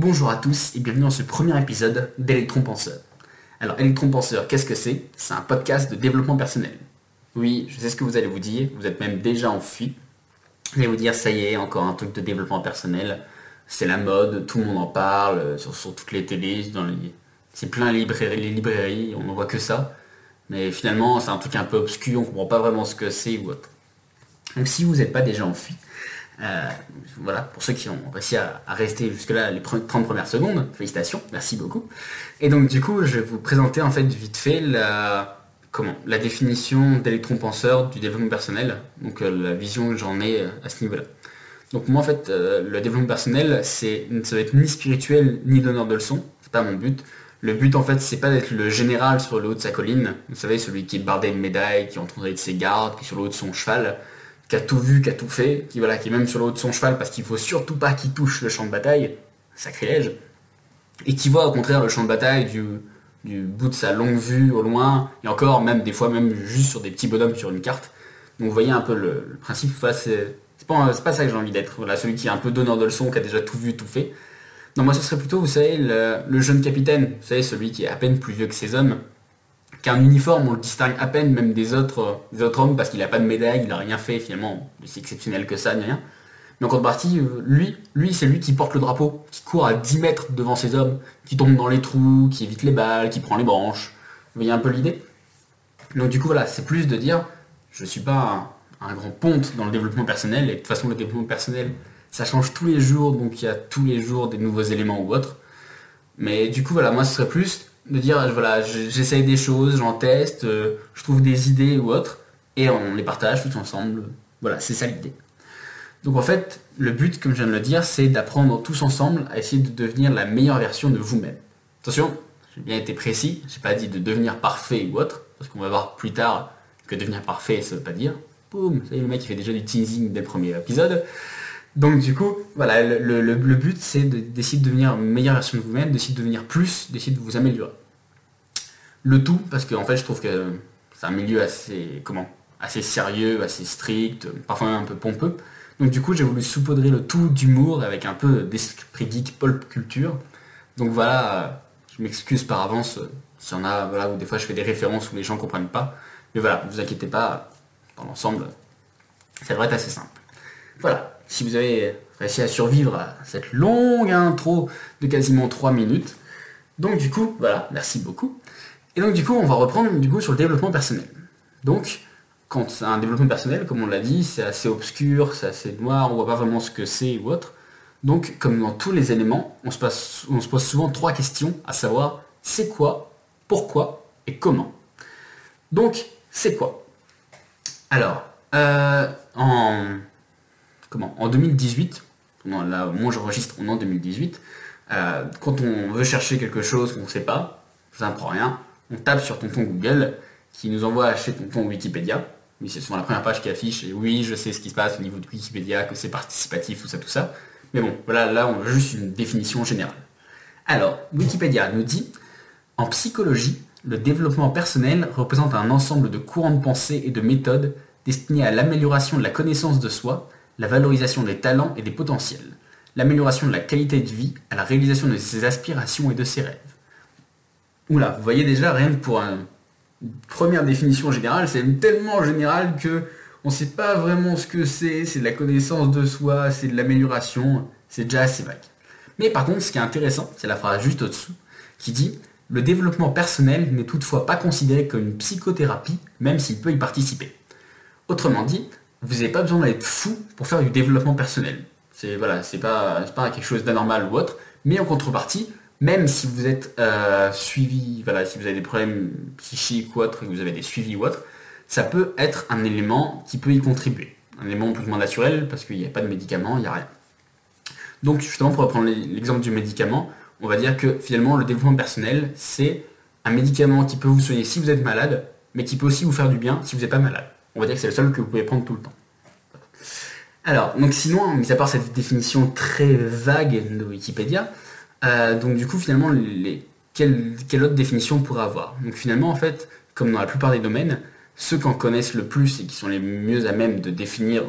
Bonjour à tous et bienvenue dans ce premier épisode d'Electron Penseur. Alors Electron Penseur, qu'est-ce que c'est? C'est un podcast de développement personnel. Oui, je sais ce que vous allez vous dire, vous êtes même déjà enfui. Vous allez vous dire, ça y est, encore un truc de développement personnel, c'est la mode, tout le monde en parle, euh, sur, toutes les télés, dans les... c'est plein les librairies, on ne voit que ça. Mais finalement, c'est un truc un peu obscur, on ne comprend pas vraiment ce que c'est ou autre. Donc si vous n'êtes pas déjà enfui, euh, voilà, pour ceux qui ont réussi à, rester jusque-là les 30 premières secondes, félicitations, merci beaucoup. Et donc du coup, je vais vous présenter en fait vite fait la, comment, la définition d'électron-penseur du développement personnel, donc euh, la vision que j'en ai euh, à ce niveau-là. Donc moi en fait, le développement personnel, c'est, ça va être ni spirituel ni donneur de leçons, c'est pas mon but. Le but en fait, c'est pas d'être le général sur le haut de sa colline, vous savez, celui qui est bardé de médailles, qui est entouré de ses gardes, qui est sur le haut de son cheval qui a tout vu, qui a tout fait, qui, voilà, qui est même sur le haut de son cheval parce qu'il faut surtout pas qu'il touche le champ de bataille, sacrilège, et qui voit au contraire le champ de bataille du, du bout de sa longue vue au loin, et encore même des fois même juste sur des petits bonhommes sur une carte. Donc vous voyez un peu le, principe, c'est pas, pas ça que j'ai envie d'être, voilà, celui qui est un peu donneur de leçons, qui a déjà tout vu, tout fait. Non, moi ce serait plutôt, vous savez, le, le jeune capitaine, vous savez, celui qui est à peine plus vieux que ses hommes, qu'un uniforme, on le distingue à peine même des autres, des autres hommes parce qu'il n'a pas de médaille, il n'a rien fait finalement, c'est exceptionnel que ça, ni rien. Mais en contrepartie, euh, lui, lui c'est lui qui porte le drapeau, qui court à 10 mètres devant ses hommes, qui tombe dans les trous, qui évite les balles, qui prend les branches. Vous voyez un peu l'idée? Donc du coup voilà, c'est plus de dire, je ne suis pas un, grand ponte dans le développement personnel, et de toute façon le développement personnel, ça change tous les jours, donc il y a tous les jours des nouveaux éléments ou autres. Mais du coup voilà, moi ce serait plus de dire voilà, j'essaye des choses, j'en teste, euh, je trouve des idées ou autres, et on les partage tous ensemble. Voilà, c'est ça l'idée. Donc en fait, le but, comme je viens de le dire, c'est d'apprendre tous ensemble à essayer de devenir la meilleure version de vous-même. Attention, j'ai bien été précis, j'ai pas dit de devenir parfait ou autre, parce qu'on va voir plus tard que devenir parfait, ça veut pas dire. Boum, ça y est, le mec il fait déjà du teasing dès le premier épisode. Donc du coup, voilà, le, but c'est d'essayer de, devenir une meilleure version de vous-même, d'essayer de devenir plus, d'essayer de vous améliorer. Le tout, parce qu'en fait je trouve que c'est un milieu assez, comment, assez sérieux, assez strict, parfois un peu pompeux. Donc du coup j'ai voulu saupoudrer le tout d'humour avec un peu d'esprit geek pulp culture. Donc voilà, je m'excuse par avance s'il y en a voilà, où des fois je fais des références où les gens ne comprennent pas. Mais voilà, ne vous inquiétez pas, dans l'ensemble, ça devrait être assez simple. Voilà, si vous avez réussi à survivre à cette longue intro de quasiment 3 minutes. Donc du coup, voilà, merci beaucoup. Et donc du coup, on va reprendre du coup sur le développement personnel. Donc, quand c'est un développement personnel, comme on l'a dit, c'est assez obscur, c'est assez noir, on voit pas vraiment ce que c'est ou autre. Donc, comme dans tous les éléments, on se, on se pose souvent trois questions, à savoir c'est quoi, pourquoi et comment. Donc, c'est quoi? Alors, euh, en comment En 2018, là, moi j'enregistre, en 2018. Euh, quand on veut chercher quelque chose qu'on ne sait pas, ça ne prend rien, on tape sur tonton Google qui nous envoie chez tonton Wikipédia. Oui, c'est souvent la première page qui affiche, et oui, je sais ce qui se passe au niveau de Wikipédia, que c'est participatif, tout ça, tout ça. Mais bon, voilà, là, on veut juste une définition générale. Alors, Wikipédia nous dit, en psychologie, le développement personnel représente un ensemble de courants de pensée et de méthodes destinés à l'amélioration de la connaissance de soi, la valorisation des talents et des potentiels, l'amélioration de la qualité de vie, à la réalisation de ses aspirations et de ses rêves. Oula, vous voyez déjà, rien que pour une première définition générale, c'est tellement général que on ne sait pas vraiment ce que c'est, c'est de la connaissance de soi, c'est de l'amélioration, c'est déjà assez vague. Mais par contre, ce qui est intéressant, c'est la phrase juste au-dessous, qui dit Le développement personnel n'est toutefois pas considéré comme une psychothérapie, même s'il peut y participer. Autrement dit, vous n'avez pas besoin d'être fou pour faire du développement personnel. C'est voilà, c'est pas, quelque chose d'anormal ou autre, mais en contrepartie, même si vous êtes euh, suivi, voilà, si vous avez des problèmes psychiques ou autres, que vous avez des suivis ou autres, ça peut être un élément qui peut y contribuer. Un élément plus ou moins naturel, parce qu'il n'y a pas de médicament, il n'y a rien. Donc justement, pour reprendre l'exemple du médicament, on va dire que finalement, le développement personnel, c'est un médicament qui peut vous soigner si vous êtes malade, mais qui peut aussi vous faire du bien si vous n'êtes pas malade. On va dire que c'est le seul que vous pouvez prendre tout le temps. Alors, donc sinon, mis à part cette définition très vague de Wikipédia, euh, donc du coup finalement, quelle, autre définition on pourrait avoir? Donc finalement, en fait, comme dans la plupart des domaines, ceux qui en connaissent le plus et qui sont les mieux à même de définir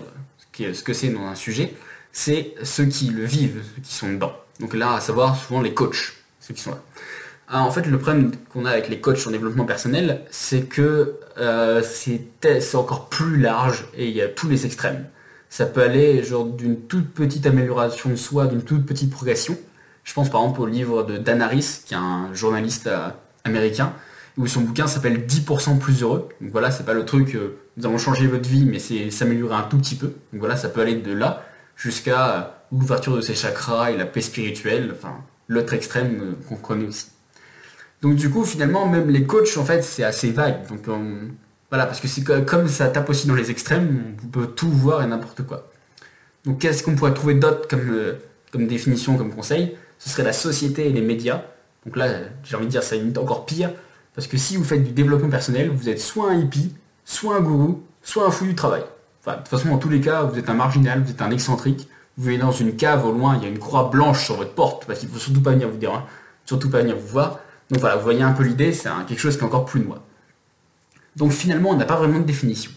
ce que c'est dans un sujet, c'est ceux qui le vivent, ceux qui sont dedans. Donc là, à savoir souvent les coachs, ceux qui sont là. Ah, en fait, le problème qu'on a avec les coachs en développement personnel, c'est que euh, c'est encore plus large et il y a tous les extrêmes. Ça peut aller genre d'une toute petite amélioration de soi, d'une toute petite progression. Je pense par exemple au livre de Dan Harris, qui est un journaliste euh, américain, où son bouquin s'appelle 10% plus heureux. Donc voilà, c'est pas le truc, euh, nous avons changé votre vie, mais c'est s'améliorer un tout petit peu. Donc voilà, ça peut aller de là jusqu'à l'ouverture de ses chakras et la paix spirituelle, enfin l'autre extrême qu'on connaît aussi. Donc du coup, finalement, même les coachs, en fait, c'est assez vague. Donc voilà, parce que c'est comme ça tape aussi dans les extrêmes, on peut tout voir et n'importe quoi. Donc qu'est-ce qu'on pourrait trouver d'autre comme, euh, comme définition, comme conseil? Ce serait la société et les médias. Donc là, j'ai envie de dire, ça limite encore pire, parce que si vous faites du développement personnel, vous êtes soit un hippie, soit un gourou, soit un fou du travail. Enfin, de toute façon, dans tous les cas, vous êtes un marginal, vous êtes un excentrique, vous vivez dans une cave au loin, il y a une croix blanche sur votre porte, parce qu'il ne faut surtout pas venir vous dire, surtout pas venir vous voir. Donc voilà, vous voyez un peu l'idée, c'est quelque chose qui est encore plus noir. Donc finalement, on n'a pas vraiment de définition.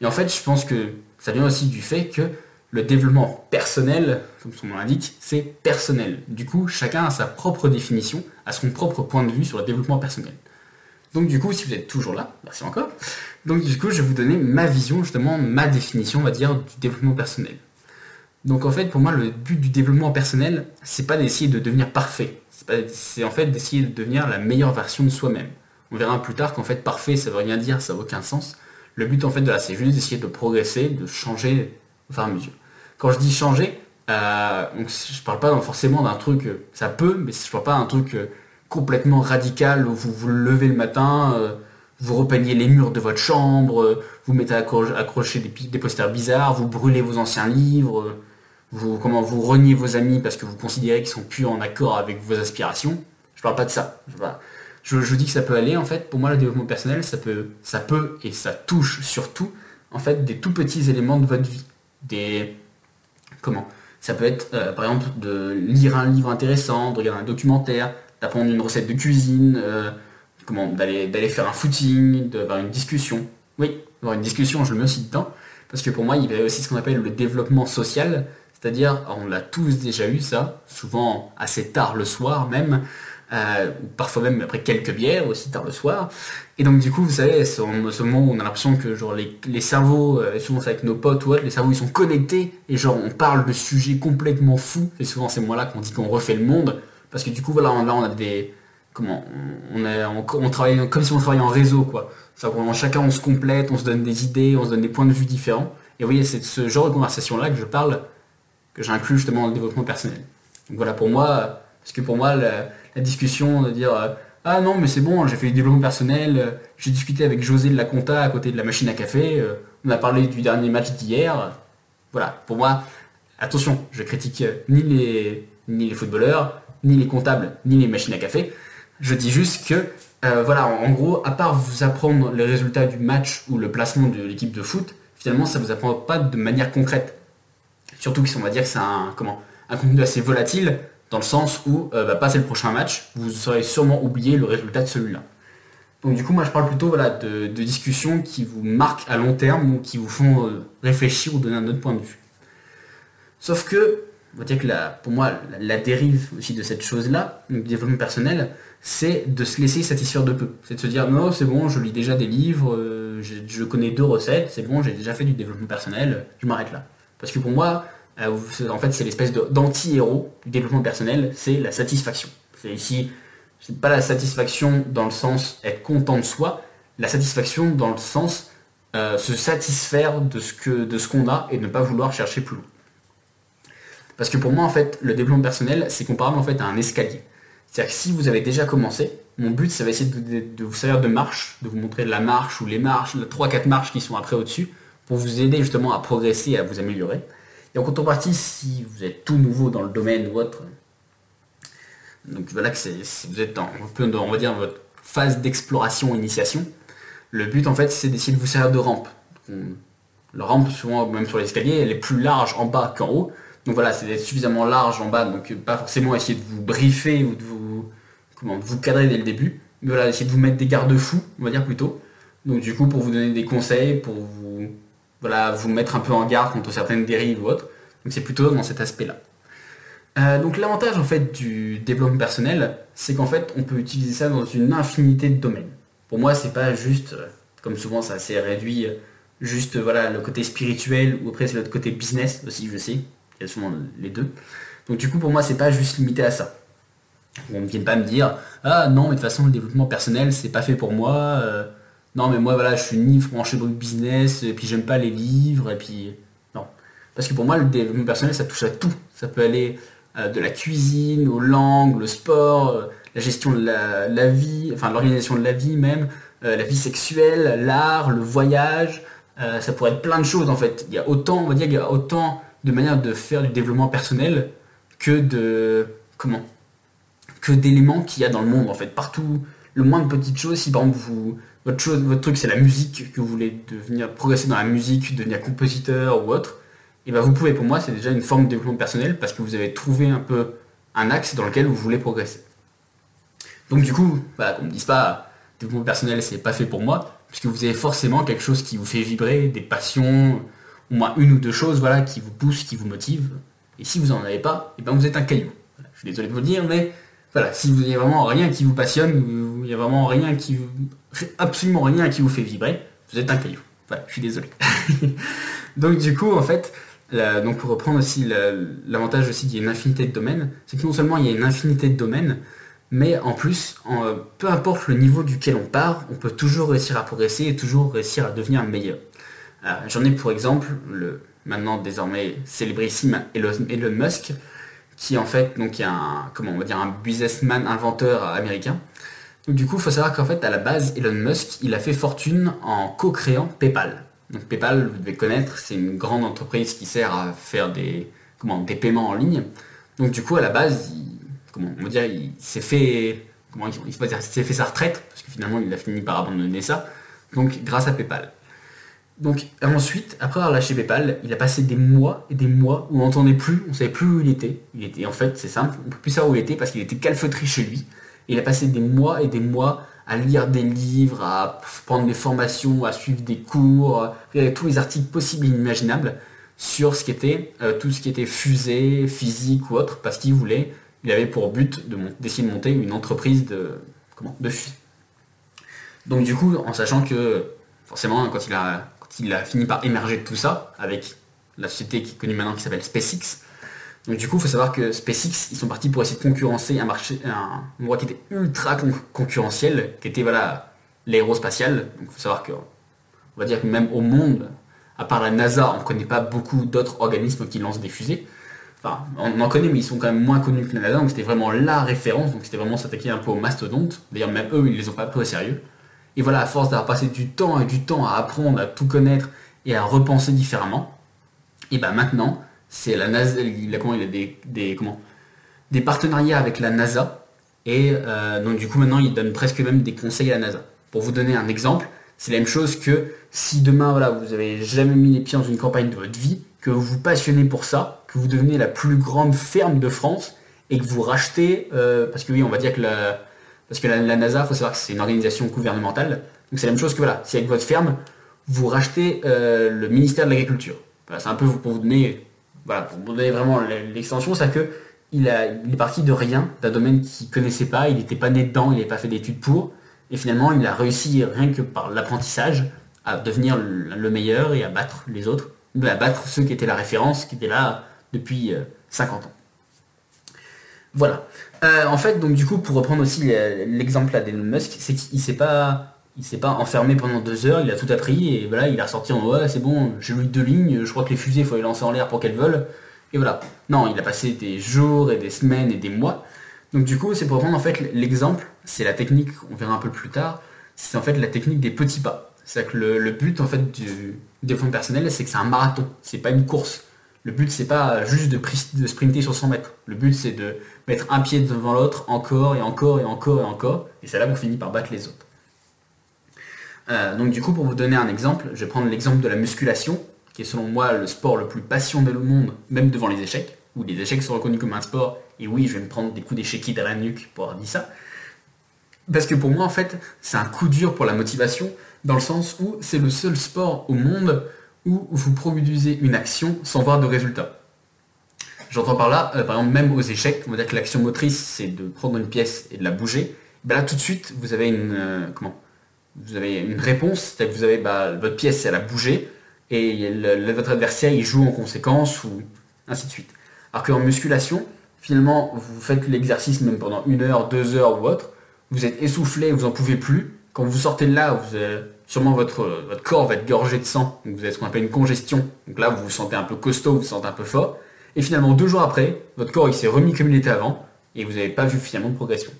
Et en fait, je pense que ça vient aussi du fait que le développement personnel, comme son nom l'indique, c'est personnel. Du coup, chacun a sa propre définition, a son propre point de vue sur le développement personnel. Donc du coup, si vous êtes toujours là, merci encore. Donc du coup, je vais vous donner ma vision, justement, ma définition, on va dire, du développement personnel. Donc en fait, pour moi, le but du développement personnel, c'est pas d'essayer de devenir parfait c'est en fait d'essayer de devenir la meilleure version de soi-même. On verra plus tard qu'en fait parfait ça veut rien dire, ça n'a aucun sens. Le but en fait de là c'est juste d'essayer de progresser, de changer au fur et à mesure. Quand je dis changer, euh, donc je parle pas forcément d'un truc, euh, ça peut, mais je parle pas d'un truc euh, complètement radical où vous vous levez le matin, vous repeignez les murs de votre chambre, vous mettez à accrocher des posters bizarres, vous brûlez vos anciens livres, comment vous reniez vos amis parce que vous considérez qu'ils sont plus en accord avec vos aspirations. Je parle pas de ça. Je, dis que ça peut aller en fait. Pour moi, le développement personnel, ça peut, ça peut et ça touche surtout en fait des tout petits éléments de votre vie. Comment? Ça peut être euh, par exemple de lire un livre intéressant, de regarder un documentaire, d'apprendre une recette de cuisine, euh, comment? D'aller d'aller faire un footing, d'avoir une discussion. Oui, avoir une discussion, je le mets aussi dedans. Parce que pour moi, il y a aussi ce qu'on appelle le développement social, c'est-à-dire, on l'a tous déjà eu ça, souvent assez tard le soir même, euh, parfois même après quelques bières, aussi tard le soir. Et donc du coup, vous savez, ce, ce moment où on a l'impression que genre les, cerveaux, euh, souvent c'est avec nos potes ou autres, les cerveaux ils sont connectés, et genre on parle de sujets complètement fous, et souvent c'est moi là qu'on dit qu'on refait le monde, parce que du coup voilà, là on a des... Comment on, on, travaille comme si on travaillait en réseau quoi. chacun on se complète, on se donne des idées, on se donne des points de vue différents. Et vous voyez, c'est de ce genre de conversation là que je parle que j'inclus justement dans le développement personnel. Donc voilà pour moi, parce que pour moi la, discussion de dire euh, ah non mais c'est bon, j'ai fait du développement personnel, euh, j'ai discuté avec José de la compta à côté de la machine à café, euh, on a parlé du dernier match d'hier. Voilà, pour moi, attention, je critique ni les, ni les footballeurs, ni les comptables, ni les machines à café. Je dis juste que voilà, en, gros, à part vous apprendre les résultats du match ou le placement de l'équipe de foot, finalement ça ne vous apprend pas de manière concrète. Surtout qu'on va dire que c'est un, comment, un contenu assez volatile, dans le sens où, euh, bah, passer le prochain match, vous aurez sûrement oublié le résultat de celui-là. Donc du coup, moi je parle plutôt de, discussions qui vous marquent à long terme ou qui vous font euh, réfléchir ou donner un autre point de vue. Sauf que, on va dire que pour moi, la, dérive aussi de cette chose-là, du développement personnel, c'est de se laisser satisfaire de peu. C'est de se dire, non, c'est bon, je lis déjà des livres, euh, je connais deux recettes, c'est bon, j'ai déjà fait du développement personnel, je m'arrête là. Parce que pour moi, euh, en fait, c'est l'espèce d'anti-héros du développement personnel, c'est la satisfaction. C'est ici, c'est pas la satisfaction dans le sens être content de soi, la satisfaction dans le sens euh, se satisfaire de ce de qu'on a et ne pas vouloir chercher plus loin. Parce que pour moi, en fait, le développement personnel, c'est comparable en fait à un escalier. C'est-à-dire que si vous avez déjà commencé, mon but, ça va essayer de, vous servir de marche, de vous montrer la marche ou les marches, les 3-4 marches qui sont après au-dessus, pour vous aider justement à progresser à vous améliorer. Et en contrepartie, si vous êtes tout nouveau dans le domaine ou autre, donc voilà que vous êtes en, on va dire, votre phase d'exploration, initiation, le but en fait c'est d'essayer de vous servir de rampe. la rampe, souvent même sur l'escalier, elle est plus large en bas qu'en haut. Donc voilà, c'est d'être suffisamment large en bas, donc pas forcément essayer de vous briefer ou de vous, comment, de vous cadrer dès le début, mais voilà, essayer de vous mettre des garde-fous, on va dire plutôt. Donc du coup, pour vous donner des conseils, pour vous voilà, vous mettre un peu en garde contre certaines dérives ou autres. Donc c'est plutôt dans cet aspect-là. Euh, donc l'avantage en fait du développement personnel, c'est qu'en fait on peut utiliser ça dans une infinité de domaines. Pour moi, c'est pas juste, euh, comme souvent ça s'est réduit, euh, juste voilà le côté spirituel ou après c'est le côté business aussi, je sais. Il y a souvent les deux. Donc du coup pour moi c'est pas juste limité à ça. On ne vient pas me dire ah non mais de toute façon le développement personnel c'est pas fait pour moi. Non mais moi voilà je suis ni franchi dans le business et puis j'aime pas les livres et puis non. Parce que pour moi le développement personnel ça touche à tout. Ça peut aller euh, de la cuisine, aux langues, le sport, euh, la gestion de la, vie, enfin l'organisation de la vie même, euh, la vie sexuelle, l'art, le voyage, ça pourrait être plein de choses en fait. Il y a autant, on va dire, il y a autant de manières de faire du développement personnel que de comment que d'éléments qu'il y a dans le monde en fait. Partout, le moins de petites choses, si par exemple vous votre chose, votre truc c'est la musique, que vous voulez devenir progresser dans la musique, devenir compositeur ou autre, et ben vous pouvez, pour moi, c'est déjà une forme de développement personnel parce que vous avez trouvé un peu un axe dans lequel vous voulez progresser. Donc du coup, qu'on ne me dise pas développement personnel c'est pas fait pour moi, puisque vous avez forcément quelque chose qui vous fait vibrer, des passions, au moins une ou deux choses voilà, qui vous poussent, qui vous motivent. Et si vous n'en avez pas, et ben vous êtes un caillou. je suis désolé de vous le dire, mais voilà, si vous n'avez vraiment rien qui vous passionne, il n'y a vraiment rien qui vous. absolument rien qui vous fait vibrer, vous êtes un caillou. Voilà, je suis désolé. Donc du coup, en fait, donc pour reprendre aussi l'avantage aussi qu'il y a une infinité de domaines, c'est que non seulement il y a une infinité de domaines, mais en plus, peu importe le niveau duquel on part, on peut toujours réussir à progresser et toujours réussir à devenir meilleur. Euh, j'en ai pour exemple le maintenant désormais célébrissime Elon, Elon Musk, qui en fait donc est un comment on va dire un businessman inventeur américain. Donc du coup, il faut savoir qu'en fait à la base Elon Musk, il a fait fortune en co-créant PayPal. Donc PayPal, vous devez connaître, c'est une grande entreprise qui sert à faire des, comment, des paiements en ligne. Donc du coup, à la base, il, comment, on va dire, il s'est fait, comment, il, s'est fait sa retraite, parce que finalement, il a fini par abandonner ça. Donc grâce à PayPal. Donc ensuite, après avoir lâché PayPal, il a passé des mois et des mois où on n'entendait plus, on ne savait plus où il était. Il en fait, c'est simple, on ne peut plus savoir où il était parce qu'il était calfeutré chez lui. il a passé des mois et des mois à lire des livres, à prendre des formations, à suivre des cours, tous les articles possibles et inimaginables sur ce euh, tout ce qui était fusée, physique ou autre, parce qu'il voulait, il avait pour but d'essayer de, monter une entreprise de comment de fusée. Donc du coup, en sachant que forcément, quand il a quand il a fini par émerger de tout ça avec la société qui est connue maintenant qui s'appelle SpaceX, donc du coup, il faut savoir que SpaceX, ils sont partis pour essayer de concurrencer un marché, un endroit qui était ultra concurrentiel, qui était voilà l'aérospatial. Donc il faut savoir que, on va dire que même au monde, à part la NASA, on ne connaît pas beaucoup d'autres organismes qui lancent des fusées. Enfin, on en connaît, mais ils sont quand même moins connus que la NASA, donc c'était vraiment la référence, donc c'était vraiment s'attaquer un peu aux mastodontes. D'ailleurs, même eux, ils les ont pas pris au sérieux. Et voilà, à force d'avoir passé du temps et du temps à apprendre, à tout connaître et à repenser différemment, et ben maintenant, c'est la NASA, il a, des, des, comment, des partenariats avec la NASA, et euh, donc du coup maintenant il donne presque même des conseils à la NASA. Pour vous donner un exemple, c'est la même chose que si demain voilà, vous avez jamais mis les pieds dans une campagne de votre vie, que vous vous passionnez pour ça, que vous devenez la plus grande ferme de France et que vous rachetez, euh, parce que oui on va dire que la, parce que la, NASA, il faut savoir que c'est une organisation gouvernementale, donc c'est la même chose que voilà, si avec votre ferme, vous rachetez euh, le ministère de l'Agriculture. c'est un peu pour vous donner voilà, pour vous donner vraiment l'extension, c'est que il, est parti de rien, d'un domaine qu'il connaissait pas, il n'était pas né dedans, il n'avait pas fait d'études pour, et finalement il a réussi rien que par l'apprentissage à devenir le meilleur et à battre les autres, à battre ceux qui étaient la référence, qui étaient là depuis 50 euh, ans. Voilà. Euh, en fait, donc du coup, pour reprendre aussi l'exemple d'Elon Musk, c'est qu'il s'est pas il s'est pas enfermé pendant deux heures, il a tout appris et voilà, il a ressorti en ouais c'est bon, j'ai lu deux lignes, je crois que les fusées il faut les lancer en l'air pour qu'elles volent. Et voilà. Non, il a passé des jours et des semaines et des mois. Donc du coup, c'est pour prendre en fait l'exemple, c'est la technique, on verra un peu plus tard, c'est en fait la technique des petits pas. C'est-à-dire que le, but en fait du développement personnel, c'est que c'est un marathon, c'est pas une course. Le but c'est pas juste de, sprinter sur 100 mètres. Le but c'est de mettre un pied devant l'autre encore et encore et encore et encore. Et c'est là qu'on finit par battre les autres. Euh, donc du coup, pour vous donner un exemple, je vais prendre l'exemple de la musculation, qui est selon moi le sport le plus passionné au monde, même devant les échecs, où les échecs sont reconnus comme un sport, et oui, je vais me prendre des coups d'échecs derrière la nuque pour avoir dit ça. Parce que pour moi, en fait, c'est un coup dur pour la motivation, dans le sens où c'est le seul sport au monde où vous produisez une action sans voir de résultat. J'entends par là, par exemple, même aux échecs, on va dire que l'action motrice, c'est de prendre une pièce et de la bouger. Ben là, tout de suite, vous avez une, comment? Vous avez une réponse, c'est-à-dire que vous avez bah, votre pièce, elle a bougé, et votre adversaire, il joue en conséquence, ou ainsi de suite. Alors qu'en musculation, finalement, vous faites l'exercice même pendant une heure, deux heures ou autre, vous êtes essoufflé, vous n'en pouvez plus. Quand vous sortez de là, vous sûrement votre, corps va être gorgé de sang, donc vous avez ce qu'on appelle une congestion. Donc là, vous vous sentez un peu costaud, vous vous sentez un peu fort. Et finalement, deux jours après, votre corps il s'est remis comme il était avant, et vous n'avez pas vu finalement de progression.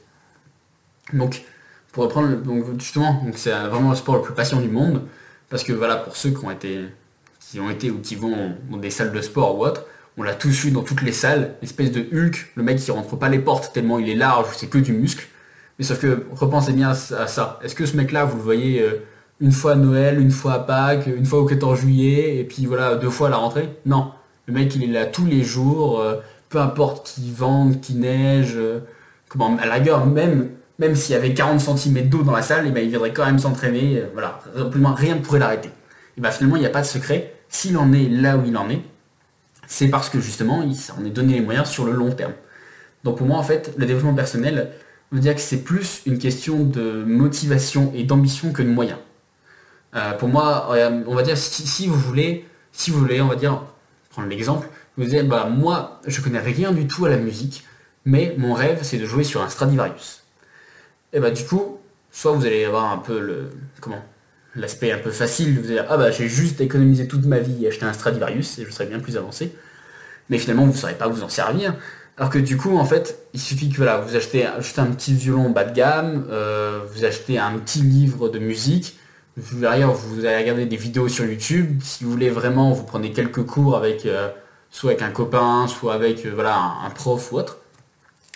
Donc, pour reprendre, donc justement, c'est vraiment le sport le plus patient du monde, parce que voilà, pour ceux qui ont été, qui ont été ou qui vont dans des salles de sport ou autre, on l'a tous vu dans toutes les salles, l'espèce de Hulk, le mec qui rentre pas les portes tellement il est large, c'est que du muscle. Mais sauf que repensez bien à ça. Est-ce que ce mec-là, vous le voyez euh, une fois à Noël, une fois à Pâques, une fois au 14 juillet, et puis voilà, deux fois à la rentrée Non. Le mec, il est là tous les jours, euh, peu importe qu'il vente, qu'il neige, euh, comment, à la rigueur, même, même s'il y avait 40 cm d'eau dans la salle, eh ben, il viendrait quand même s'entraîner, voilà, rien ne pourrait l'arrêter. Et ben, finalement, il n'y a pas de secret. S'il en est là où il en est, c'est parce que justement, il s'en est donné les moyens sur le long terme. Donc pour moi, en fait, le développement personnel, on veut dire que c'est plus une question de motivation et d'ambition que de moyens. Euh, pour moi, on va dire, si, vous voulez, si vous voulez, on va dire, prendre l'exemple, vous dites, bah moi, je connais rien du tout à la musique, mais mon rêve, c'est de jouer sur un Stradivarius. Et bah du coup, soit vous allez avoir un peu le, comment, l'aspect un peu facile, vous allez dire, ah bah j'ai juste économisé toute ma vie et acheté un Stradivarius et je serais bien plus avancé. Mais finalement, vous ne saurez pas vous en servir. Alors que du coup, en fait, il suffit que voilà, vous achetez juste un petit violon bas de gamme, euh, vous achetez un petit livre de musique, derrière vous allez regarder des vidéos sur YouTube. Si vous voulez vraiment, vous prenez quelques cours avec euh, soit avec un copain, soit avec euh, voilà un, prof ou autre.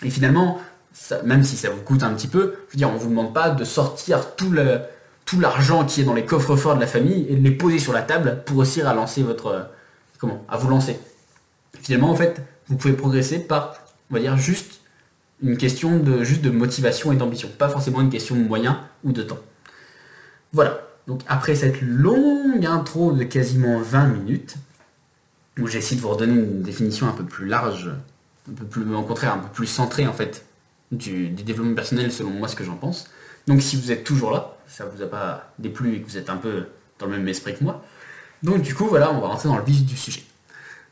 Et finalement, même si ça vous coûte un petit peu, je veux dire, on vous demande pas de sortir tout le tout l'argent qui est dans les coffres forts de la famille et de les poser sur la table pour réussir à lancer votre comment à vous lancer. Finalement, en fait, vous pouvez progresser par, on va dire, juste une question de juste de motivation et d'ambition, pas forcément une question de moyens ou de temps. Voilà. Donc après cette longue intro de quasiment 20 minutes, où j'ai essayé de vous redonner une définition un peu plus large, un peu plus, au contraire, un peu plus centrée en fait du, du développement personnel selon moi ce que j'en pense. Donc si vous êtes toujours là, ça vous a pas déplu et que vous êtes un peu dans le même esprit que moi. Donc du coup, voilà, on va rentrer dans le vif du sujet.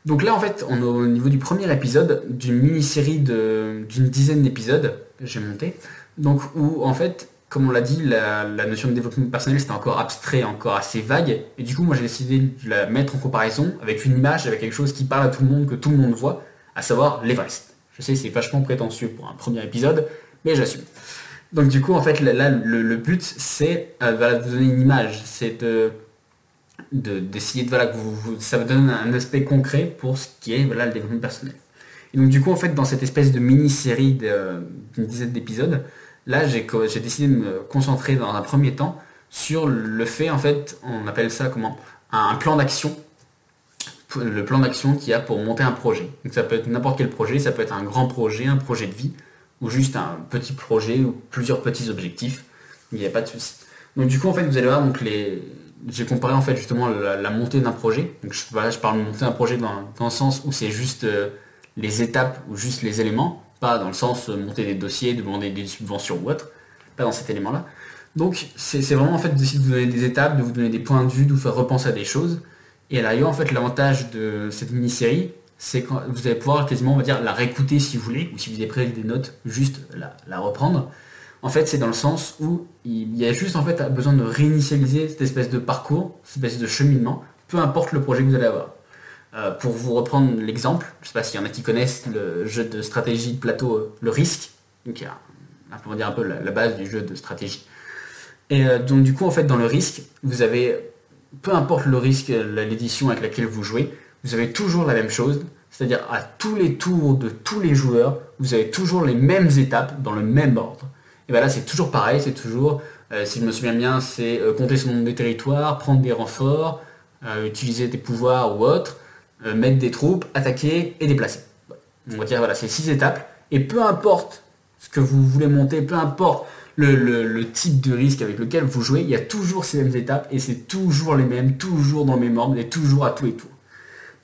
Donc là, en fait, on est au niveau du premier épisode d'une mini-série d'une dizaine d'épisodes que j'ai monté. Donc où, en fait, comme on l'a dit, la, notion de développement personnel, c'était encore abstrait, encore assez vague. Et du coup, moi, j'ai décidé de la mettre en comparaison avec une image, avec quelque chose qui parle à tout le monde, que tout le monde voit, à savoir l'Everest. Je sais, c'est vachement prétentieux pour un premier épisode, mais j'assume. Donc du coup, en fait, là, le, but, c'est euh, de vous donner une image, c'est d'essayer de, voilà, que vous, ça vous donne un aspect concret pour ce qui est voilà, le développement personnel. Et donc du coup, en fait, dans cette espèce de mini-série d'une dizaine d'épisodes, là, j'ai décidé de me concentrer dans un premier temps sur le fait, en fait, on appelle ça comment? Un, plan d'action le plan d'action qu'il y a pour monter un projet. Donc ça peut être n'importe quel projet, ça peut être un grand projet, un projet de vie, ou juste un petit projet ou plusieurs petits objectifs, il n'y a pas de souci. Donc du coup en fait vous allez voir donc les j'ai comparé en fait justement la, montée d'un projet. Donc je, je parle de monter un projet dans, dans le sens où c'est juste euh, les étapes ou juste les éléments, pas dans le sens euh, monter des dossiers, demander des subventions ou autre, pas dans cet élément-là. Donc c'est vraiment en fait de vous donner des étapes, de vous donner des points de vue, de vous faire repenser à des choses. Et à en fait l'avantage de cette mini-série, c'est que vous allez pouvoir quasiment, on va dire, la réécouter si vous voulez, ou si vous avez pris des notes, juste la, reprendre. En fait, c'est dans le sens où il y a juste en fait besoin de réinitialiser cette espèce de parcours, cette espèce de cheminement, peu importe le projet que vous allez avoir. Euh, pour vous reprendre l'exemple, je ne sais pas s'il y en a qui connaissent le jeu de stratégie de plateau euh, Le Risque, va dire un peu la, base du jeu de stratégie. Et euh, donc du coup, en fait, dans le risque, vous avez, peu importe le risque, l'édition avec laquelle vous jouez, vous avez toujours la même chose, c'est-à-dire à tous les tours de tous les joueurs, vous avez toujours les mêmes étapes dans le même ordre. Et bien là, c'est toujours pareil, c'est toujours, si je me souviens bien, c'est compter son nombre de territoires, prendre des renforts, utiliser des pouvoirs ou autres, mettre des troupes, attaquer et déplacer. On va dire, voilà, c'est six étapes. Et peu importe ce que vous voulez monter, peu importe le, le, type de risque avec lequel vous jouez, il y a toujours ces mêmes étapes et c'est toujours les mêmes, toujours dans même ordre et toujours à tous les tours.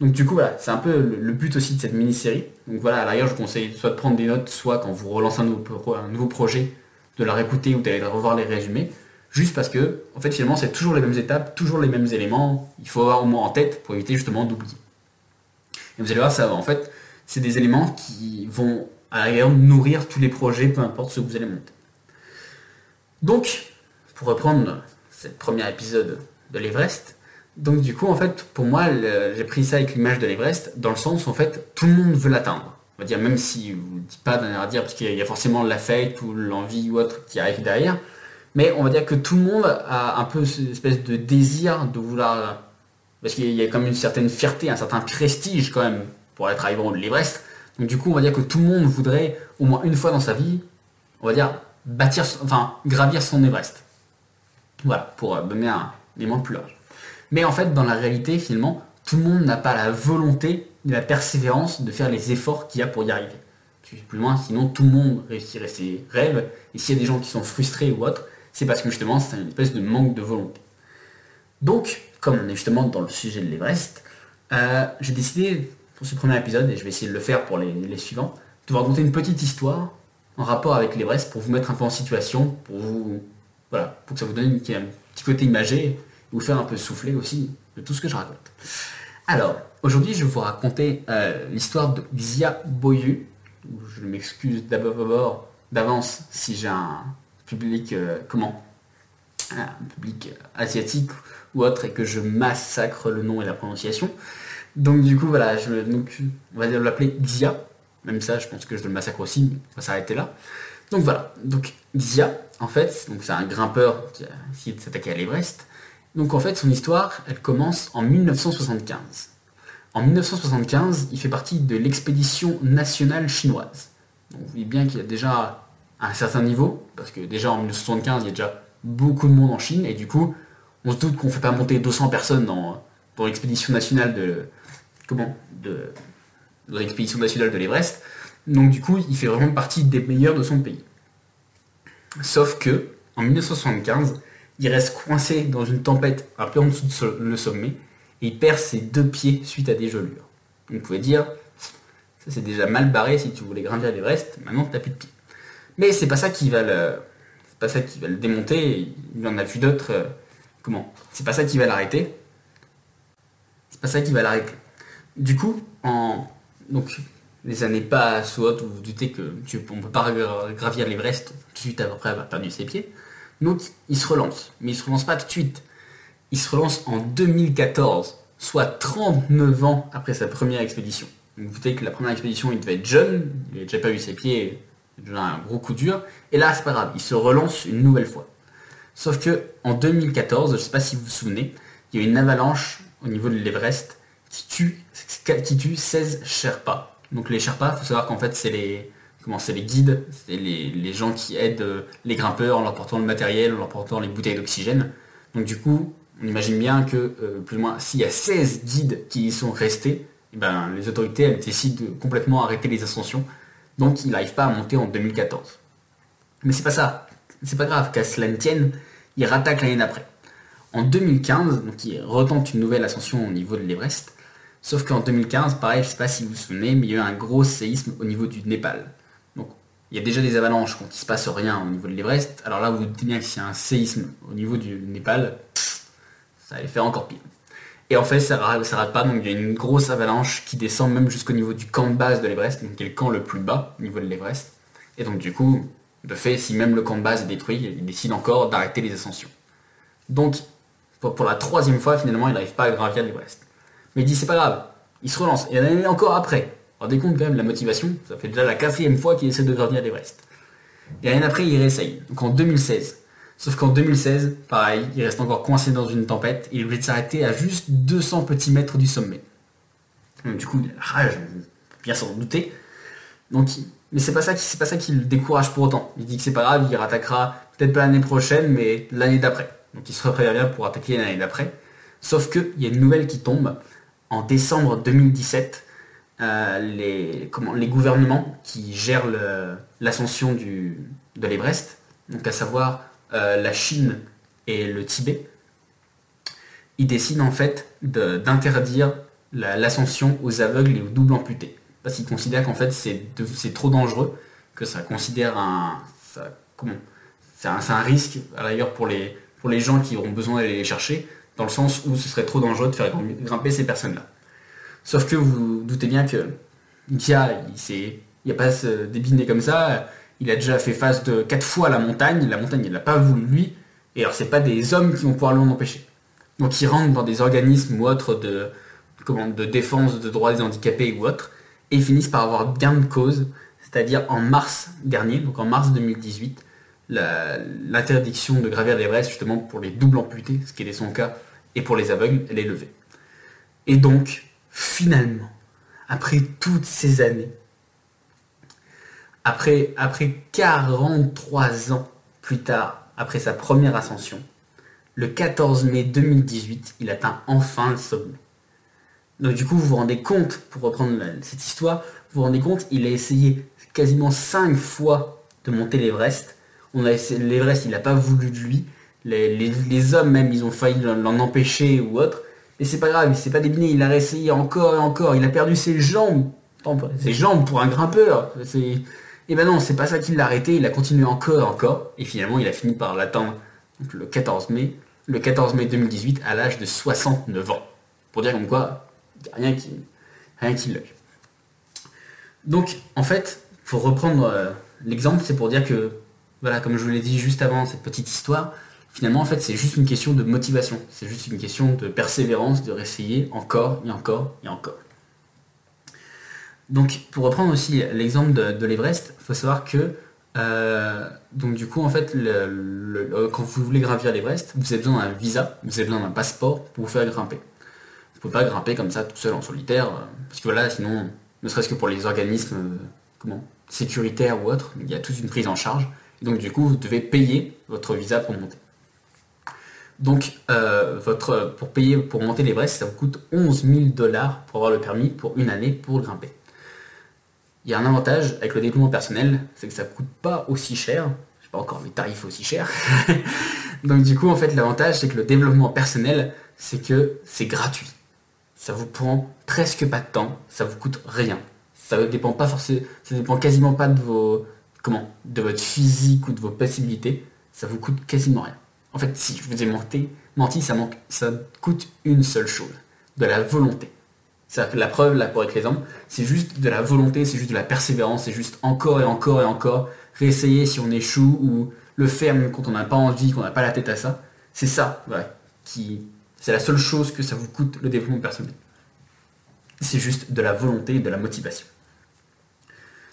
Donc du coup voilà, c'est un peu le, but aussi de cette mini-série. Donc voilà, à l'arrière je vous conseille soit de prendre des notes, soit quand vous relancez un nouveau, un nouveau projet, de la réécouter ou d'aller revoir les résumés. Juste parce que, en fait, finalement, c'est toujours les mêmes étapes, toujours les mêmes éléments. Il faut avoir au moins en tête pour éviter justement d'oublier. Et vous allez voir, ça, en fait, c'est des éléments qui vont à l'arrière nourrir tous les projets, peu importe ce que vous allez monter. Donc, pour reprendre ce premier épisode de l'Everest, donc du coup, en fait, pour moi, j'ai pris ça avec l'image de l'Everest, dans le sens où, en fait, tout le monde veut l'atteindre. On va dire, même si vous ne dites pas d'un à dire, parce qu'il y a forcément la fête ou l'envie ou autre qui arrive derrière, mais on va dire que tout le monde a un peu cette espèce de désir de vouloir... Parce qu'il y a même une certaine fierté, un certain prestige quand même pour être arrivé de l'Everest. Donc du coup, on va dire que tout le monde voudrait au moins une fois dans sa vie, on va dire, bâtir, enfin, gravir son Everest. Voilà, pour donner un élément plus large. Mais en fait, dans la réalité, finalement, tout le monde n'a pas la volonté ni la persévérance de faire les efforts qu'il y a pour y arriver. Plus loin, sinon tout le monde réussirait ses rêves. Et s'il y a des gens qui sont frustrés ou autres, c'est parce que justement c'est une espèce de manque de volonté. Donc, comme on est justement dans le sujet de l'Everest, euh, j'ai décidé pour ce premier épisode, et je vais essayer de le faire pour les, suivants, de vous raconter une petite histoire en rapport avec l'Everest pour vous mettre un peu en situation, pour vous voilà, pour que ça vous donne un petit côté imagé et vous faire un peu souffler aussi de tout ce que je raconte. Alors, aujourd'hui, je vais vous raconter euh, l'histoire de Xia Boyu. Je m'excuse d'abord d'avance si j'ai un, public, euh, comment? Un public asiatique ou autre et que je massacre le nom et la prononciation. Donc du coup, voilà, je, donc, on va l'appeler Xia. Même ça, je pense que je le massacre aussi, mais on va s'arrêter là. Donc voilà, donc Xia, en fait, donc c'est un grimpeur qui a essayé de s'attaquer à l'Everest. Donc en fait, son histoire, elle commence en 1975. En 1975, il fait partie de l'expédition nationale chinoise. Donc vous voyez bien qu'il y a déjà un certain niveau, parce que déjà en 1975, il y a déjà beaucoup de monde en Chine, et du coup, on se doute qu'on ne fait pas monter 200 personnes dans, l'expédition nationale de... Comment de, l'expédition l'Everest. Donc du coup, il fait vraiment partie des meilleurs de son pays. Sauf que, en 1975, il reste coincé dans une tempête un peu en dessous de le sommet, et il perd ses deux pieds suite à des gelures. Vous pouvez dire, ça c'est déjà mal barré si tu voulais gravir l'Everest, maintenant tu n'as plus de pieds. Mais c'est pas ça qui va le, c'est pas ça qui va le démonter. Il en a vu d'autres. Comment? C'est pas ça qui va l'arrêter? C'est pas ça qui va l'arrêter. Du coup, en donc les années passent ou autres, vous vous doutez que tu, on peut pas gravir l'Everest tout de suite après avoir perdu ses pieds. Donc il se relance, mais il se relance pas tout de suite. Il se relance en 2014, soit 39 ans après sa première expédition. vous doutez que la première expédition, il devait être jeune, il n'avait déjà pas eu ses pieds un gros coup dur. Et là, c'est pas grave, il se relance une nouvelle fois. Sauf que en 2014, je sais pas si vous vous souvenez, il y a une avalanche au niveau de l'Everest qui tue, qui tue 16 Sherpas. Donc les Sherpas, il faut savoir qu'en fait, c'est les, guides, c'est les, gens qui aident euh, les grimpeurs en leur portant le matériel, en leur portant les bouteilles d'oxygène. Donc du coup, on imagine bien que, euh, plus ou moins, s'il y a 16 guides qui y sont restés, eh ben, les autorités décident de complètement arrêter les ascensions donc il n'arrive pas à monter en 2014. Mais c'est pas ça. C'est pas grave, qu'à cela ne tienne, il rattaque l'année d'après. En 2015, donc il retente une nouvelle ascension au niveau de l'Everest. Sauf qu'en 2015, pareil, je sais pas si vous vous souvenez, mais il y a eu un gros séisme au niveau du Népal. Donc il y a déjà des avalanches quand il se passe rien au niveau de l'Everest. Alors là, vous vous doutez bien que s'il y a un séisme au niveau du Népal, ça allait faire encore pire. Et en fait, ça rate, rate pas, donc il y a une grosse avalanche qui descend même jusqu'au niveau du camp de base de l'Everest, donc qui est le camp le plus bas au niveau de l'Everest. Et donc du coup, de fait, si même le camp de base est détruit, il décide encore d'arrêter les ascensions. Donc, pour, la troisième fois, finalement, il n'arrive pas à gravir l'Everest. Mais il dit, c'est pas grave, il se relance. Et l'année encore après, des compte quand même la motivation, ça fait déjà la quatrième fois qu'il essaie de gravir l'Everest. Et l'année après, il réessaye. Donc en 2016, Sauf qu'en 2016, pareil, il reste encore coincé dans une tempête et il est obligé de s'arrêter à juste 200 petits mètres du sommet. du coup, il a la rage, bien s'en douter. Donc, mais c'est pas ça qui pas ça qui le décourage pour autant. Il dit que c'est pas grave, il rattaquera peut-être pas l'année prochaine, mais l'année d'après. Donc il se bien pour attaquer l'année d'après. Sauf qu'il y a une nouvelle qui tombe. En décembre 2017, euh, les gouvernements qui gèrent l'ascension de l'Everest, donc à savoir euh, la Chine et le Tibet, ils décident en fait d'interdire l'ascension aux aveugles et aux doubles amputés. Parce qu'ils considèrent qu'en fait c'est trop dangereux, que ça considère un. comment C'est un, risque à pour les, pour les gens qui auront besoin d'aller les chercher, dans le sens où ce serait trop dangereux de faire grimper ces personnes-là. Sauf que vous, doutez bien que Dia, il n'y a pas ce débiné comme ça, il a déjà fait face de quatre fois à la montagne, la montagne il n'a pas voulu lui, et alors c'est pas des hommes qui vont pouvoir l'en empêcher. Donc il rentre dans des organismes ou autres de, comment, de défense de droits des handicapés ou autres, et finissent par avoir gain de cause, c'est-à-dire en mars dernier, donc en mars 2018, l'interdiction de gravir l'Everest justement pour les doubles amputés, ce qui est son cas, et pour les aveugles, elle est levée. Et donc, finalement, après toutes ces années, après, après 43 ans plus tard, après sa première ascension, le 14 mai 2018, il atteint enfin le sommet. Donc du coup, vous vous rendez compte, pour reprendre cette histoire, vous vous rendez compte, il a essayé quasiment 5 fois de monter l'Everest. L'Everest, il n'a pas voulu de lui. Les, hommes même, ils ont failli l'en empêcher ou autre. Mais c'est pas grave, il s'est pas débiné, il a réessayé encore et encore. Il a perdu ses jambes. Ses jambes pour un grimpeur. Et ben non, c'est pas ça qui l'a arrêté, il a continué encore et encore. Et finalement, il a fini par l'atteindre le 14 mai, le 14 mai 2018, à l'âge de 69 ans. Pour dire comme quoi, rien qui, rien qui. Donc, en fait, pour reprendre euh, l'exemple, c'est pour dire que, voilà, comme je vous l'ai dit juste avant, cette petite histoire, finalement, en fait, c'est juste une question de motivation. C'est juste une question de persévérance, de réessayer encore et encore et encore. Donc, pour reprendre aussi l'exemple de, l'Everest, il faut savoir que, euh, donc du coup, en fait, quand vous voulez gravir l'Everest, vous avez besoin d'un visa, vous avez besoin d'un passeport pour vous faire grimper. Ne pouvez pas grimper comme ça tout seul en solitaire, euh, parce que voilà, sinon, ne serait-ce que pour les organismes euh, comment, sécuritaires ou autres, il y a toute une prise en charge. Donc du coup, vous devez payer votre visa pour monter. Donc, votre, pour payer pour monter l'Everest, ça vous coûte 11 000 dollars pour avoir le permis pour une année pour grimper. Il y a un avantage avec le développement personnel, c'est que ça coûte pas aussi cher. Je pas encore les tarifs aussi chers. Donc du coup, en fait, l'avantage, c'est que le développement personnel, c'est que c'est gratuit. Ça vous prend presque pas de temps, ça vous coûte rien. Ça dépend pas forcément, ça dépend quasiment pas de vos, comment, de votre physique ou de vos possibilités. Ça vous coûte quasiment rien. En fait, si je vous ai menti, menti, ça coûte une seule chose, de la volonté. Ça la preuve, là, pour être l'exemple, c'est juste de la volonté, c'est juste de la persévérance, c'est juste encore et encore et encore, réessayer si on échoue, ou le faire même quand on n'a pas envie, qu'on n'a pas la tête à ça. C'est ça, qui, c'est la seule chose que ça vous coûte le développement personnel. C'est juste de la volonté et de la motivation.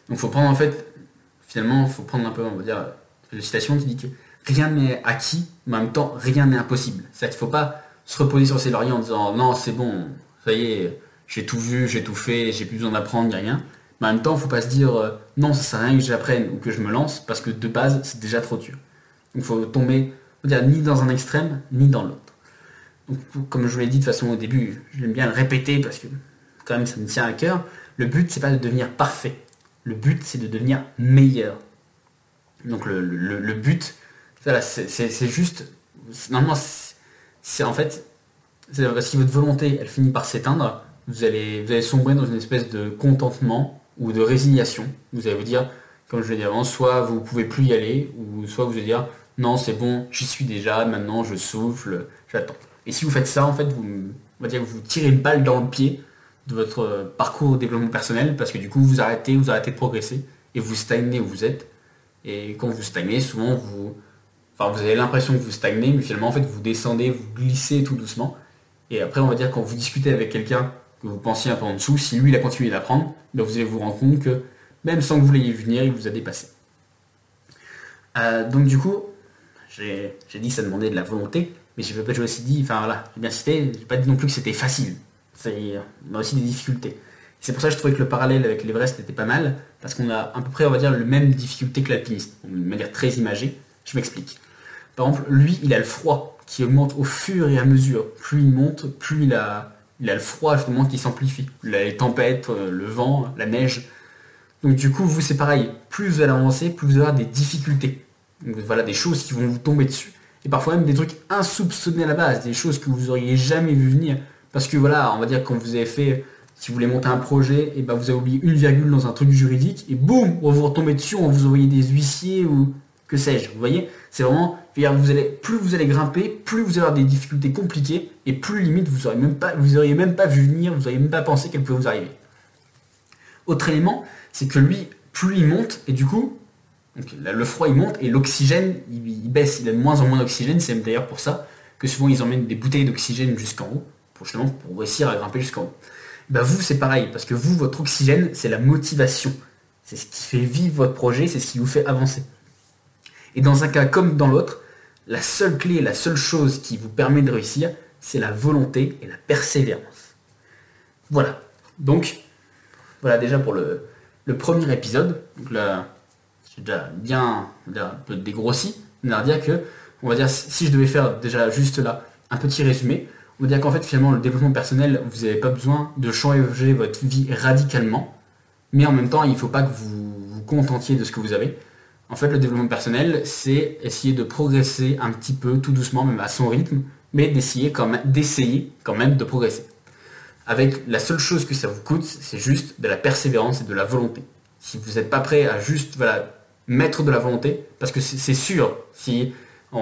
Donc faut prendre en fait, finalement, il faut prendre un peu, on va dire, la citation qui dit que rien n'est acquis, mais en même temps, rien n'est impossible. C'est-à-dire qu'il ne faut pas se reposer sur ses lauriers en disant non, c'est bon, ça y est, j'ai tout vu, j'ai tout fait, j'ai plus besoin d'apprendre, ni rien. Mais en même temps, il ne faut pas se dire non, ça sert à rien que j'apprenne ou que je me lance, parce que de base, c'est déjà trop dur. Il faut tomber, dire, ni dans un extrême, ni dans l'autre. Comme je vous l'ai dit de façon au début, j'aime bien le répéter parce que quand même ça me tient à cœur. Le but, c'est pas de devenir parfait. Le but, c'est de devenir meilleur. Donc le, but, c'est juste, normalement, c'est en fait, que votre volonté, elle finit par s'éteindre vous allez, vous allez sombrer dans une espèce de contentement ou de résignation. Vous allez vous dire, comme je l'ai dit avant, soit vous ne pouvez plus y aller, ou soit vous allez dire, non, c'est bon, j'y suis déjà, maintenant je souffle, j'attends. Et si vous faites ça, en fait, vous, on va dire, vous tirez une balle dans le pied de votre parcours de développement personnel, parce que du coup, vous arrêtez, vous arrêtez de progresser, et vous stagnez où vous êtes. Et quand vous stagnez, souvent, vous, enfin, vous avez l'impression que vous stagnez, mais finalement, en fait, vous descendez, vous glissez tout doucement. Et après, on va dire, quand vous discutez avec quelqu'un que vous pensiez un peu en dessous, si lui il a continué d'apprendre, ben, vous allez vous rendre compte que même sans que vous l'ayez venir, il vous a dépassé. Euh, donc du coup, j'ai dit que ça demandait de la volonté, mais j'ai aussi dit, enfin voilà, j'ai bien cité, j'ai pas dit non plus que c'était facile. On a aussi des difficultés. C'est pour ça que je trouvais que le parallèle avec l'Everest était pas mal, parce qu'on a à peu près, on va dire, le même difficulté que l'alpiniste, de manière très imagée. Je m'explique. Par exemple, lui, il a le froid qui augmente au fur et à mesure. Plus il monte, plus il a, il a le froid justement qui s'amplifie. Les tempêtes, euh, le vent, la neige. Donc du coup, vous c'est pareil. Plus vous allez avancer, plus vous allez avoir des difficultés. Donc voilà, des choses qui vont vous tomber dessus. Et parfois même des trucs insoupçonnés à la base, des choses que vous auriez jamais vu venir. parce que voilà, on va dire quand vous avez fait, si vous voulez monter un projet, et ben vous avez oublié une virgule dans un truc juridique, et boum, on vous retomber dessus, on vous envoyer des huissiers ou que sais-je. Vous voyez, c'est vraiment, vous allez, plus vous allez grimper, plus vous allez avoir des difficultés compliquées, et plus limite vous auriez même pas, vous auriez même pas vu venir, vous auriez même pas pensé qu'elle pouvait vous arriver. Autre élément, c'est que lui, plus il monte, et du coup, le froid il monte et l'oxygène il, baisse, il a de moins en moins d'oxygène, c'est d'ailleurs pour ça que souvent ils emmènent des bouteilles d'oxygène jusqu'en haut, pour justement pour réussir à grimper jusqu'en haut. Bah vous c'est pareil, parce que vous, votre oxygène, c'est la motivation. C'est ce qui fait vivre votre projet, c'est ce qui vous fait avancer. Et dans un cas comme dans l'autre, la seule clé, la seule chose qui vous permet de réussir, c'est la volonté et la persévérance. Voilà. Donc, voilà déjà pour le, premier épisode. Donc j'ai déjà bien un peu dégrossi. On va dire que, on va dire, si je devais faire déjà juste là un petit résumé, on va dire qu'en fait finalement le développement personnel, vous n'avez pas besoin de changer votre vie radicalement, mais en même temps il ne faut pas que vous vous contentiez de ce que vous avez. En fait, le développement personnel, c'est essayer de progresser un petit peu, tout doucement, même à son rythme, mais d'essayer quand même, d'essayer quand même de progresser. Avec la seule chose que ça vous coûte, c'est juste de la persévérance et de la volonté. Si vous n'êtes pas prêt à juste voilà, mettre de la volonté, parce que c'est sûr, si,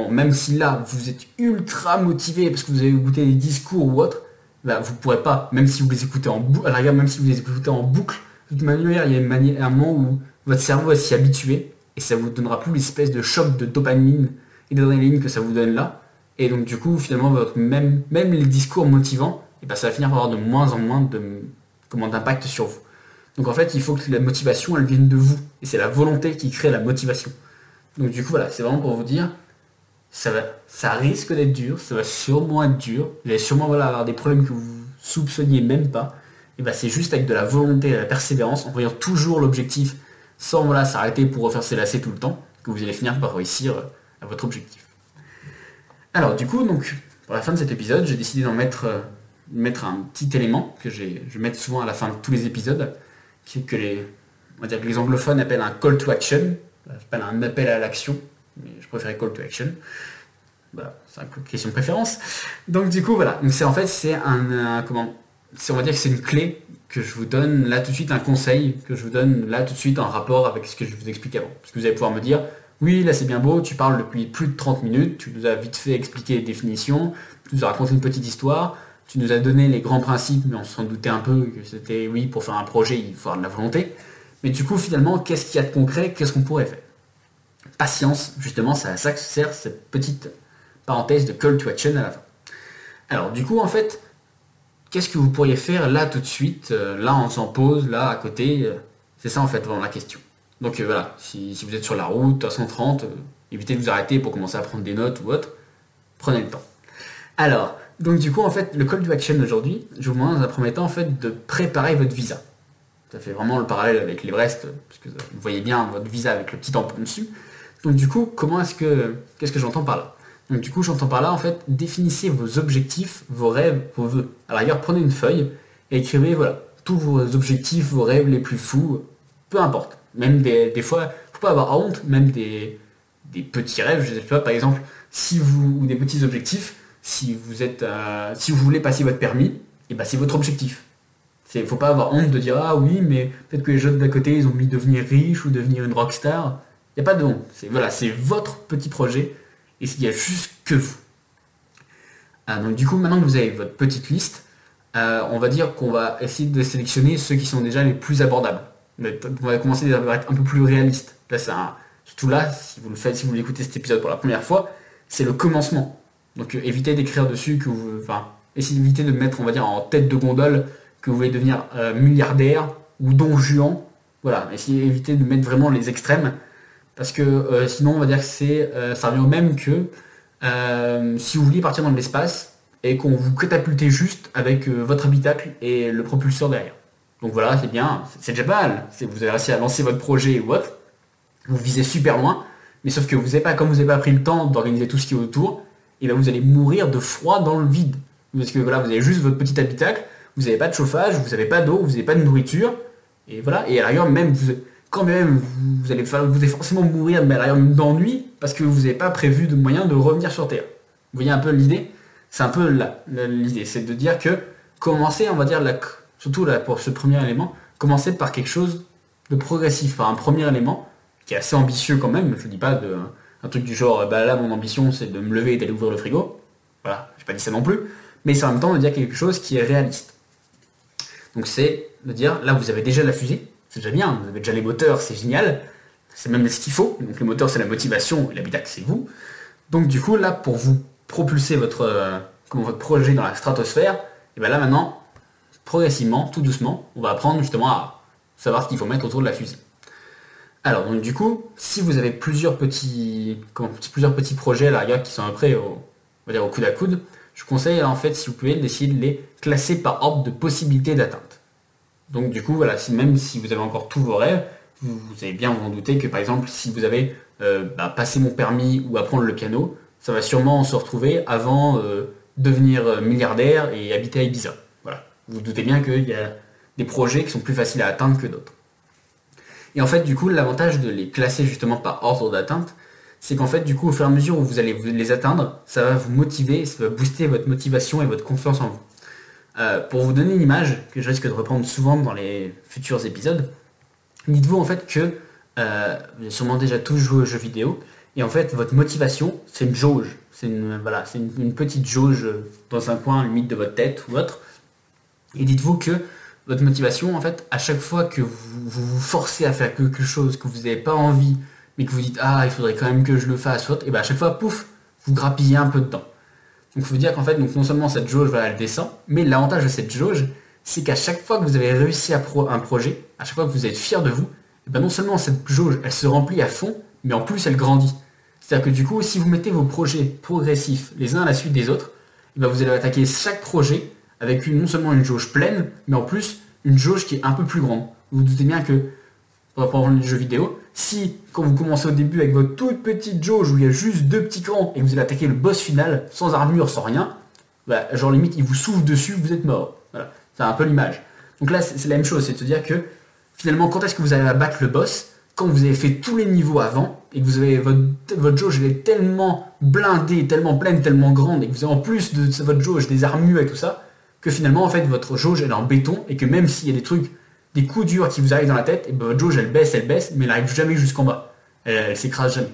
même si là vous êtes ultra motivé parce que vous avez goûté des discours ou autre, bah, vous ne pourrez pas, même si vous les écoutez en boucle, même si vous les écoutez en boucle, de toute manière, il y a un moment où votre cerveau va s'y habituer et ça vous donnera plus l'espèce de choc de dopamine et d'adrénaline que ça vous donne là. Et donc du coup, finalement, même, même les discours motivants, et ben, ça va finir par avoir de moins en moins de, comment, d'impact sur vous. Donc en fait, il faut que la motivation, elle vienne de vous. Et c'est la volonté qui crée la motivation. Donc du coup, voilà, c'est vraiment pour vous dire, ça, va, ça risque d'être dur, ça va sûrement être dur. Vous allez sûrement voilà, avoir des problèmes que vous soupçonniez même pas. Et ben, c'est juste avec de la volonté et de la persévérance, en voyant toujours l'objectif sans voilà, s'arrêter pour refaire ses lacets tout le temps, que vous allez finir par réussir à votre objectif. Alors du coup, donc, pour la fin de cet épisode, j'ai décidé d'en mettre, euh, mettre un petit élément que je mets souvent à la fin de tous les épisodes, que les, on va dire que les anglophones appellent un call to action, appelle un appel à l'action, mais je préfère call to action. Voilà, c'est une question de préférence. Donc du coup, voilà. C'est en fait c'est un, comment, on va dire que c'est une clé que je vous donne là tout de suite un conseil, que je vous donne là tout de suite en rapport avec ce que je vous explique avant. Parce que vous allez pouvoir me dire, oui, là c'est bien beau, tu parles depuis plus de 30 minutes, tu nous as vite fait expliquer les définitions, tu nous as raconté une petite histoire, tu nous as donné les grands principes, mais on s'en doutait un peu que c'était, oui, pour faire un projet, il faut avoir de la volonté. Mais du coup, finalement, qu'est-ce qu'il y a de concret? Qu'est-ce qu'on pourrait faire? Patience, justement, c'est à ça que sert cette petite parenthèse de call to action à la fin. Alors, du coup, en fait, qu'est-ce que vous pourriez faire là tout de suite, euh, là en s'en pause, là à côté euh, C'est ça en fait vraiment la question. Donc euh, voilà, si, vous êtes sur la route à 130, évitez de vous arrêter pour commencer à prendre des notes ou autre. Prenez le temps. Alors, donc du coup en fait, le call to action aujourd'hui, je vous demande dans un premier temps en fait de préparer votre visa. Ça fait vraiment le parallèle avec l'Everest, parce que vous voyez bien votre visa avec le petit tampon dessus. Donc du coup, comment est-ce que qu'est-ce que j'entends par là? Donc du coup, j'entends par là, en fait, définissez vos objectifs, vos rêves, vos vœux. Alors ailleurs, prenez une feuille et écrivez, voilà, tous vos objectifs, vos rêves les plus fous, peu importe. Même des, des fois, faut pas avoir honte, même des, des petits rêves, je sais pas, par exemple, si vous, ou des petits objectifs, si vous êtes, euh, si vous voulez passer votre permis, et eh ben c'est votre objectif. Il faut pas avoir honte de dire ah oui mais peut-être que les jeunes d'à côté ils ont mis devenir riche ou devenir une rockstar. Il n'y a pas de honte. C'est voilà, c'est votre petit projet et il n'y a juste que vous. Euh, donc du coup, maintenant que vous avez votre petite liste, euh, on va dire qu'on va essayer de sélectionner ceux qui sont déjà les plus abordables. On va commencer à être un peu plus réaliste. Là, surtout là, si vous le faites, si vous écoutez cet épisode pour la première fois, c'est le commencement. Donc euh, évitez d'écrire dessus que vous, enfin, essayez d'éviter de mettre, on va dire, en tête de gondole que vous voulez devenir milliardaire ou don juan. Voilà, essayez d'éviter de mettre vraiment les extrêmes parce que euh, sinon, on va dire que c'est, euh, ça revient au même que euh, si vous vouliez partir dans l'espace et qu'on vous catapultait juste avec votre habitacle et le propulseur derrière. Donc voilà, c'est bien, c'est déjà pas mal. Vous avez réussi à lancer votre projet ou autre, vous visez super loin, mais sauf que vous n'avez pas, comme vous n'avez pas pris le temps d'organiser tout ce qui est autour, et bien vous allez mourir de froid dans le vide. Parce que voilà, vous avez juste votre petit habitacle, vous n'avez pas de chauffage, vous n'avez pas d'eau, vous n'avez pas de nourriture, et voilà, et à même vous, quand même, vous allez, forcément mourir d'ennui parce que vous n'avez pas prévu de moyen de revenir sur Terre. Vous voyez un peu l'idée? C'est un peu l'idée, c'est de dire que commencez, on va dire, surtout là, pour ce premier élément, commencez par quelque chose de progressif, par un premier élément qui est assez ambitieux quand même. Je ne dis pas de, un truc du genre, bah là, mon ambition, c'est de me lever et d'aller ouvrir le frigo. Voilà, j'ai pas dit ça non plus. Mais c'est en même temps de dire quelque chose qui est réaliste. Donc c'est de dire, là, vous avez déjà la fusée, c'est déjà bien, vous avez déjà les moteurs, c'est génial. C'est même ce qu'il faut. Donc les moteurs, c'est la motivation, et l'habitacle, c'est vous. Donc du coup, là, pour vous propulser votre, euh, votre projet dans la stratosphère, et bien là maintenant, progressivement, tout doucement, on va apprendre justement à savoir ce qu'il faut mettre autour de la fusée. Alors donc du coup, si vous avez plusieurs petits, projets à l'arrière qui sont après au, on dire au coude à coude, je conseille en fait, si vous pouvez, d'essayer de les classer par ordre de possibilité d'atteinte. Donc du coup, voilà, même si vous avez encore tous vos rêves, vous, allez bien vous en douter que par exemple, si vous avez euh, bah, passé mon permis ou apprendre le piano, ça va sûrement se retrouver avant euh, devenir euh, milliardaire et habiter à Ibiza. Voilà. Vous, vous doutez bien qu'il y a des projets qui sont plus faciles à atteindre que d'autres. Et en fait, du coup, l'avantage de les classer justement par ordre d'atteinte, c'est qu'en fait, du coup, au fur et à mesure où vous allez les atteindre, ça va vous motiver, ça va booster votre motivation et votre confiance en vous. Euh, pour vous donner une image que je risque de reprendre souvent dans les futurs épisodes, dites-vous en fait que euh, vous avez sûrement déjà tous joué aux jeux vidéo, et en fait, votre motivation, c'est une jauge. C'est une, voilà, une, petite jauge dans un coin limite de votre tête ou autre. Et dites-vous que votre motivation, en fait, à chaque fois que vous vous, forcez à faire quelque chose que vous n'avez pas envie, mais que vous dites ah il faudrait quand même que je le fasse, et bien à chaque fois, pouf, vous grappillez un peu de temps. Donc il faut dire qu'en fait, donc non seulement cette jauge, elle descend, mais l'avantage de cette jauge, c'est qu'à chaque fois que vous avez réussi à un projet, à chaque fois que vous êtes fier de vous, ben non seulement cette jauge, elle se remplit à fond, mais en plus elle grandit. C'est-à-dire que du coup, si vous mettez vos projets progressifs les uns à la suite des autres, ben vous allez attaquer chaque projet avec une, non seulement une jauge pleine, mais en plus une jauge qui est un peu plus grande. Vous vous doutez bien que, pour reprendre le jeu vidéo, si quand vous commencez au début avec votre toute petite jauge où il y a juste deux petits crans et que vous allez attaquer le boss final sans armure, sans rien, bah, genre limite il vous souffle dessus, vous êtes mort. Voilà. C'est un peu l'image. Donc là c'est la même chose, c'est de se dire que finalement quand est-ce que vous allez battre le boss? Quand vous avez fait tous les niveaux avant et que vous avez votre, votre jauge elle est tellement blindée, tellement pleine, tellement grande et que vous avez en plus de votre jauge des armures et tout ça, que finalement en fait votre jauge elle est en béton et que même s'il y a des trucs, des coups durs qui vous arrivent dans la tête, et ben, votre jauge elle baisse, elle baisse, mais elle n'arrive jamais jusqu'en bas. Elle, s'écrase jamais.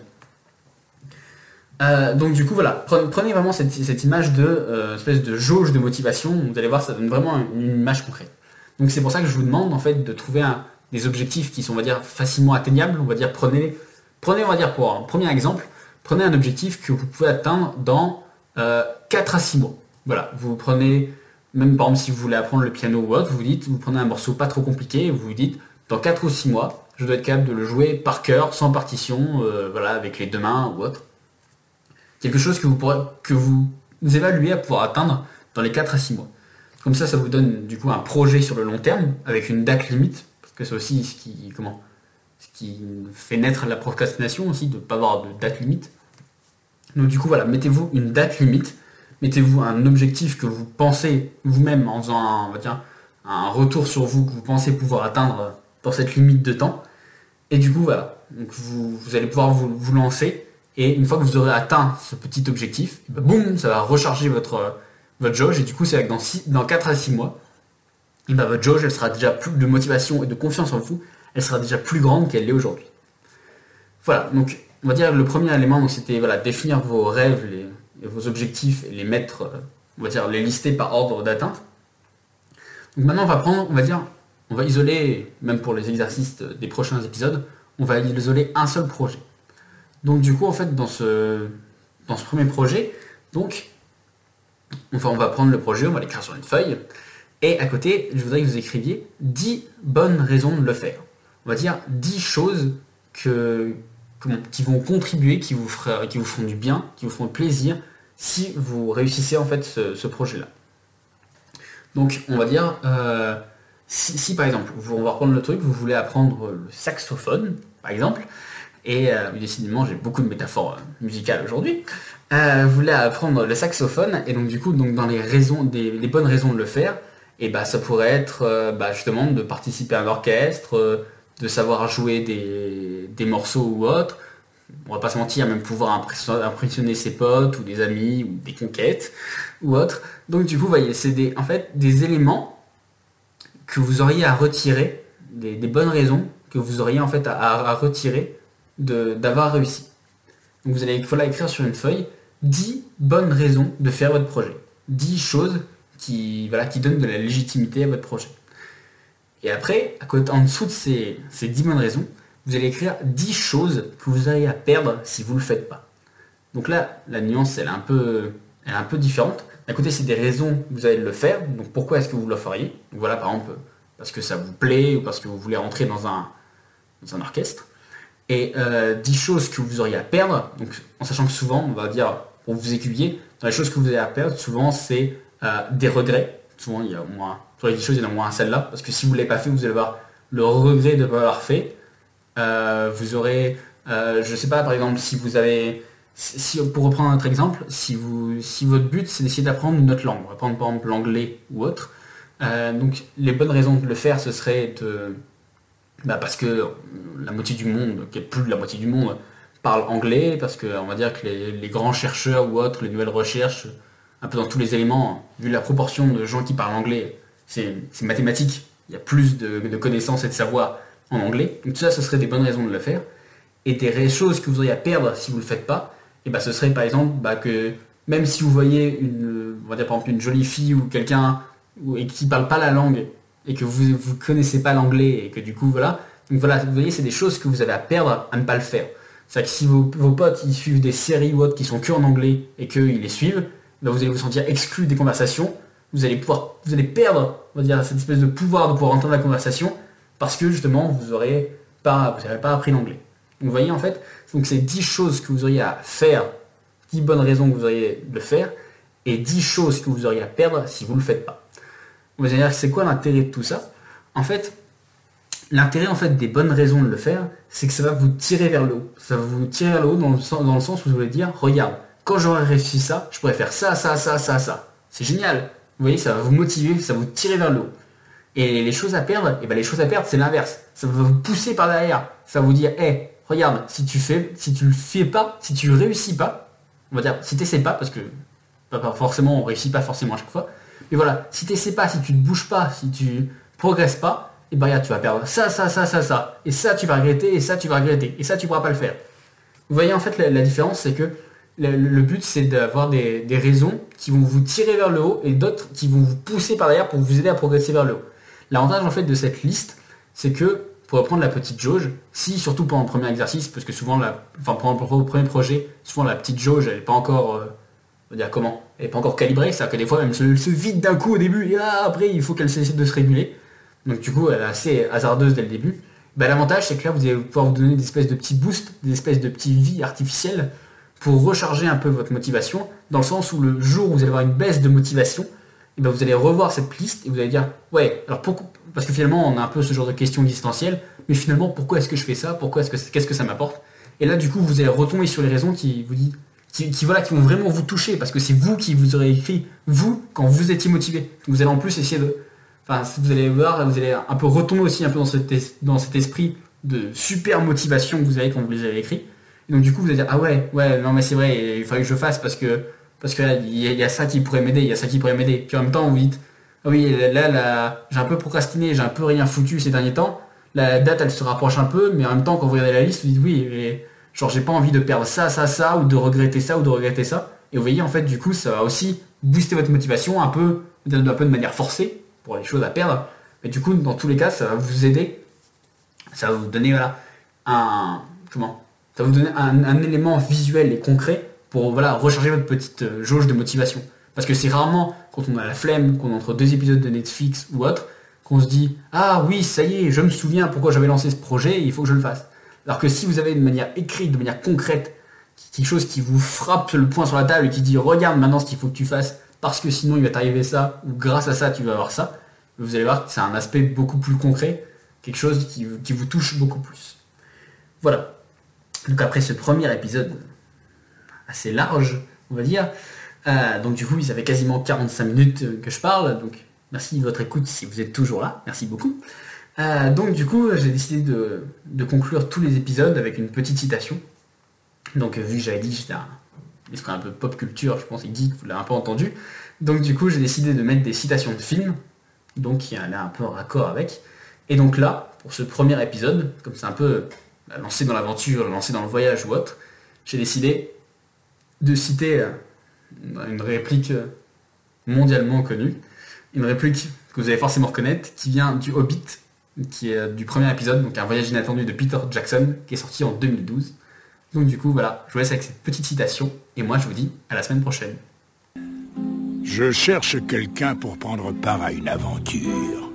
Euh, donc du coup voilà, prenez, vraiment cette, image de euh, espèce de jauge de motivation, vous allez voir ça donne vraiment une image concrète. Donc c'est pour ça que je vous demande en fait de trouver des objectifs qui sont on va dire facilement atteignables, on va dire prenez, prenez on va dire pour un premier exemple, prenez un objectif que vous pouvez atteindre dans 4 euh, à 6 mois. Voilà, vous prenez même par exemple si vous voulez apprendre le piano ou autre, vous dites, vous prenez un morceau pas trop compliqué, vous vous dites, dans 4 ou 6 mois, je dois être capable de le jouer par cœur, sans partition, euh, voilà, avec les deux mains ou autre. Quelque chose que vous pourrez, que vous évaluez à pouvoir atteindre dans les 4 à 6 mois. Comme ça, ça vous donne du coup un projet sur le long terme, avec une date limite, parce que c'est aussi ce qui, comment, ce qui fait naître la procrastination aussi, de ne pas avoir de date limite. Donc du coup, voilà, mettez-vous une date limite mettez-vous un objectif que vous pensez vous-même en faisant un, retour sur vous que vous pensez pouvoir atteindre dans cette limite de temps. Et du coup, voilà. Donc vous, allez pouvoir vous, lancer. Et une fois que vous aurez atteint ce petit objectif, ben boum, ça va recharger votre, votre jauge. Et du coup, c'est que dans, dans 4 à 6 mois, ben votre jauge, elle sera déjà plus de motivation et de confiance en vous, elle sera déjà plus grande qu'elle l'est aujourd'hui. Voilà, donc on va dire le premier élément, c'était voilà, définir vos rêves, vos objectifs et les mettre, euh, on va dire, les lister par ordre d'atteinte. Donc maintenant, on va prendre, on va dire, on va isoler, même pour les exercices des prochains épisodes, on va isoler un seul projet. Donc du coup, en fait, dans ce, dans ce premier projet, donc, enfin, on va prendre le projet, on va l'écrire sur une feuille, et à côté, je voudrais que vous écriviez 10 bonnes raisons de le faire. On va dire 10 choses que, qui vont contribuer, qui vous, qui vous font du bien, qui vous font plaisir si vous réussissez en fait ce, projet-là. Donc on va dire, euh, si, par exemple, vous, on va reprendre le truc, vous voulez apprendre le saxophone, par exemple, et euh, décidément j'ai beaucoup de métaphores euh, musicales aujourd'hui, vous voulez apprendre le saxophone, et donc du coup, donc, dans les raisons, des, les bonnes raisons de le faire, et bah, ça pourrait être bah, justement de participer à un orchestre, de savoir jouer des, morceaux ou autres, on va pas se mentir, même pouvoir impressionner ses potes ou des amis ou des conquêtes ou autres. Donc du coup, voyez, c'est des, en fait des éléments que vous auriez à retirer, des, bonnes raisons que vous auriez en fait à, retirer d'avoir réussi. Donc vous allez voilà, écrire sur une feuille 10 bonnes raisons de faire votre projet. 10 choses qui, voilà, qui donnent de la légitimité à votre projet. Et après, à côté, en dessous de ces, ces 10 bonnes raisons, vous allez écrire 10 choses que vous auriez à perdre si vous ne le faites pas. Donc là, la nuance, elle est un peu, elle est un peu différente. D'un côté, c'est des raisons que vous allez le faire. Donc pourquoi est-ce que vous le feriez Donc voilà, par exemple, parce que ça vous plaît ou parce que vous voulez rentrer dans un, un orchestre. Et 10 euh, choses que vous auriez à perdre. Donc en sachant que souvent, on va dire, pour vous aiguiller, dans les choses que vous avez à perdre, souvent c'est euh, des regrets. Souvent, il y a au moins, sur les 10 choses, il y en a au moins celle-là. Parce que si vous ne l'avez pas fait, vous allez avoir le regret de ne pas l'avoir fait. Euh, vous aurez, euh, je sais pas, par exemple, si vous avez, pour reprendre notre exemple, si, votre but c'est d'essayer d'apprendre une autre langue, on prendre par exemple l'anglais ou autre, euh, donc les bonnes raisons de le faire, ce serait de, bah, parce que la moitié du monde, plus de la moitié du monde, parle anglais, parce que on va dire que les, grands chercheurs ou autres, les nouvelles recherches, un peu dans tous les éléments, vu la proportion de gens qui parlent anglais, c'est mathématique. Il y a plus de, connaissances et de savoir en anglais. Donc tout ça, ce serait des bonnes raisons de le faire. Et des choses que vous auriez à perdre si vous ne le faites pas, et bah, ce serait par exemple bah, que même si vous voyez une, on va dire par exemple une jolie fille ou quelqu'un qui parle pas la langue et que vous ne connaissez pas l'anglais et que du coup voilà, donc voilà, vous voyez c'est des choses que vous avez à perdre à ne pas le faire. C'est-à-dire que si vos, potes ils suivent des séries ou autres qui sont que en anglais et qu'ils les suivent, bah, vous allez vous sentir exclu des conversations, vous allez pouvoir, vous allez perdre, cette espèce de pouvoir de pouvoir entendre la conversation parce que justement vous n'aurez pas, vous pas appris l'anglais. Vous voyez en fait, donc c'est 10 choses que vous auriez à faire, 10 bonnes raisons que vous auriez de faire, et 10 choses que vous auriez à perdre si vous ne le faites pas. Vous allez dire c'est quoi l'intérêt de tout ça? En fait, l'intérêt en fait des bonnes raisons de le faire, c'est que ça va vous tirer vers le haut. Ça va vous tirer vers le haut dans le sens, dans le sens où vous allez dire, regarde, quand j'aurai réussi ça, je pourrais faire ça, ça, ça, ça, ça. C'est génial. Vous voyez, ça va vous motiver, ça va vous tirer vers le haut. Et les choses à perdre, et eh ben les choses à perdre, c'est l'inverse. Ça va vous pousser par derrière. Ça va vous dire, hé, regarde, si tu fais, si tu le fais pas, si tu réussis pas, on va dire, si tu pas, parce que forcément, on réussit pas forcément à chaque fois. Mais voilà, si tu pas, si tu ne bouges pas, si tu progresses pas, et eh ben regarde, tu vas perdre ça, ça, ça, ça, ça. Et ça, tu vas regretter, et ça, tu vas regretter. Et ça, tu pourras pas le faire. Vous voyez, en fait, la, différence, c'est que le, but, c'est d'avoir des, raisons qui vont vous tirer vers le haut et d'autres qui vont vous pousser par derrière pour vous aider à progresser vers le haut. L'avantage en fait de cette liste, c'est que pour reprendre la petite jauge, si surtout pendant le premier exercice, parce que souvent, la, enfin pendant le premier projet, souvent la petite jauge, elle n'est pas encore, euh, on va dire comment, elle n'est pas encore calibrée, c'est-à-dire que des fois elle se, vide d'un coup au début, et après il faut qu'elle essaie de se réguler. Donc du coup elle est assez hasardeuse dès le début. Bah, L'avantage c'est que là vous allez pouvoir vous donner des espèces de petits boosts, des espèces de petits vies artificielles pour recharger un peu votre motivation, dans le sens où le jour où vous allez avoir une baisse de motivation, et ben vous allez revoir cette liste et vous allez dire ouais alors pourquoi? Parce que finalement on a un peu ce genre de questions existentielles mais finalement pourquoi est-ce que je fais ça? Pourquoi est-ce que qu'est-ce que ça m'apporte? Et là du coup vous allez retomber sur les raisons qui vous dit qui, voilà qui vont vraiment vous toucher parce que c'est vous qui vous aurez écrit vous quand vous étiez motivé. Vous allez en plus essayer de enfin vous allez voir vous allez un peu retomber aussi un peu dans, dans cet esprit de super motivation que vous avez quand vous les avez écrits et donc du coup vous allez dire ah ouais ouais non mais c'est vrai il fallait que je fasse parce que parce que il y, a ça qui pourrait m'aider, il y a ça qui pourrait m'aider. Puis en même temps, vous dites, ah oui, là, là j'ai un peu procrastiné, j'ai un peu rien foutu ces derniers temps. La date, elle se rapproche un peu, mais en même temps, quand vous regardez la liste, vous dites, oui, mais genre, j'ai pas envie de perdre ça, ça, ça, ou de regretter ça, ou de regretter ça. Et vous voyez, en fait, du coup, ça va aussi booster votre motivation un peu, un peu de manière forcée, pour les choses à perdre. Mais du coup, dans tous les cas, ça va vous aider. Ça va vous donner, voilà, un, comment Ça va vous donner un élément visuel et concret pour voilà, recharger votre petite euh, jauge de motivation. Parce que c'est rarement quand on a la flemme, qu'on entre deux épisodes de Netflix ou autre, qu'on se dit Ah oui, ça y est, je me souviens pourquoi j'avais lancé ce projet, il faut que je le fasse. Alors que si vous avez de manière écrite, de manière concrète, quelque chose qui vous frappe le poing sur la table et qui dit Regarde maintenant ce qu'il faut que tu fasses, parce que sinon il va t'arriver ça, ou grâce à ça tu vas avoir ça, vous allez voir que c'est un aspect beaucoup plus concret, quelque chose qui vous touche beaucoup plus. Voilà. Donc après ce premier épisode assez large, on va dire. Euh, donc du coup, ça fait quasiment 45 minutes que je parle, donc merci de votre écoute si vous êtes toujours là, merci beaucoup. Euh, donc du coup, j'ai décidé de, conclure tous les épisodes avec une petite citation. Donc vu que j'avais dit que j'étais un un peu pop culture, je pense, et geek, vous l'avez un peu entendu. Donc du coup, j'ai décidé de mettre des citations de films, donc qui est un peu en raccord avec. Et donc là, pour ce premier épisode, comme c'est un peu bah, lancé dans l'aventure, lancé dans le voyage ou autre, j'ai décidé de citer euh, une réplique euh, mondialement connue, une réplique que vous allez forcément reconnaître, qui vient du Hobbit, qui est euh, du premier épisode, donc un voyage inattendu de Peter Jackson, qui est sorti en 2012. Donc du coup, voilà, je vous laisse avec cette petite citation, et moi je vous dis à la semaine prochaine. Je cherche quelqu'un pour prendre part à une aventure.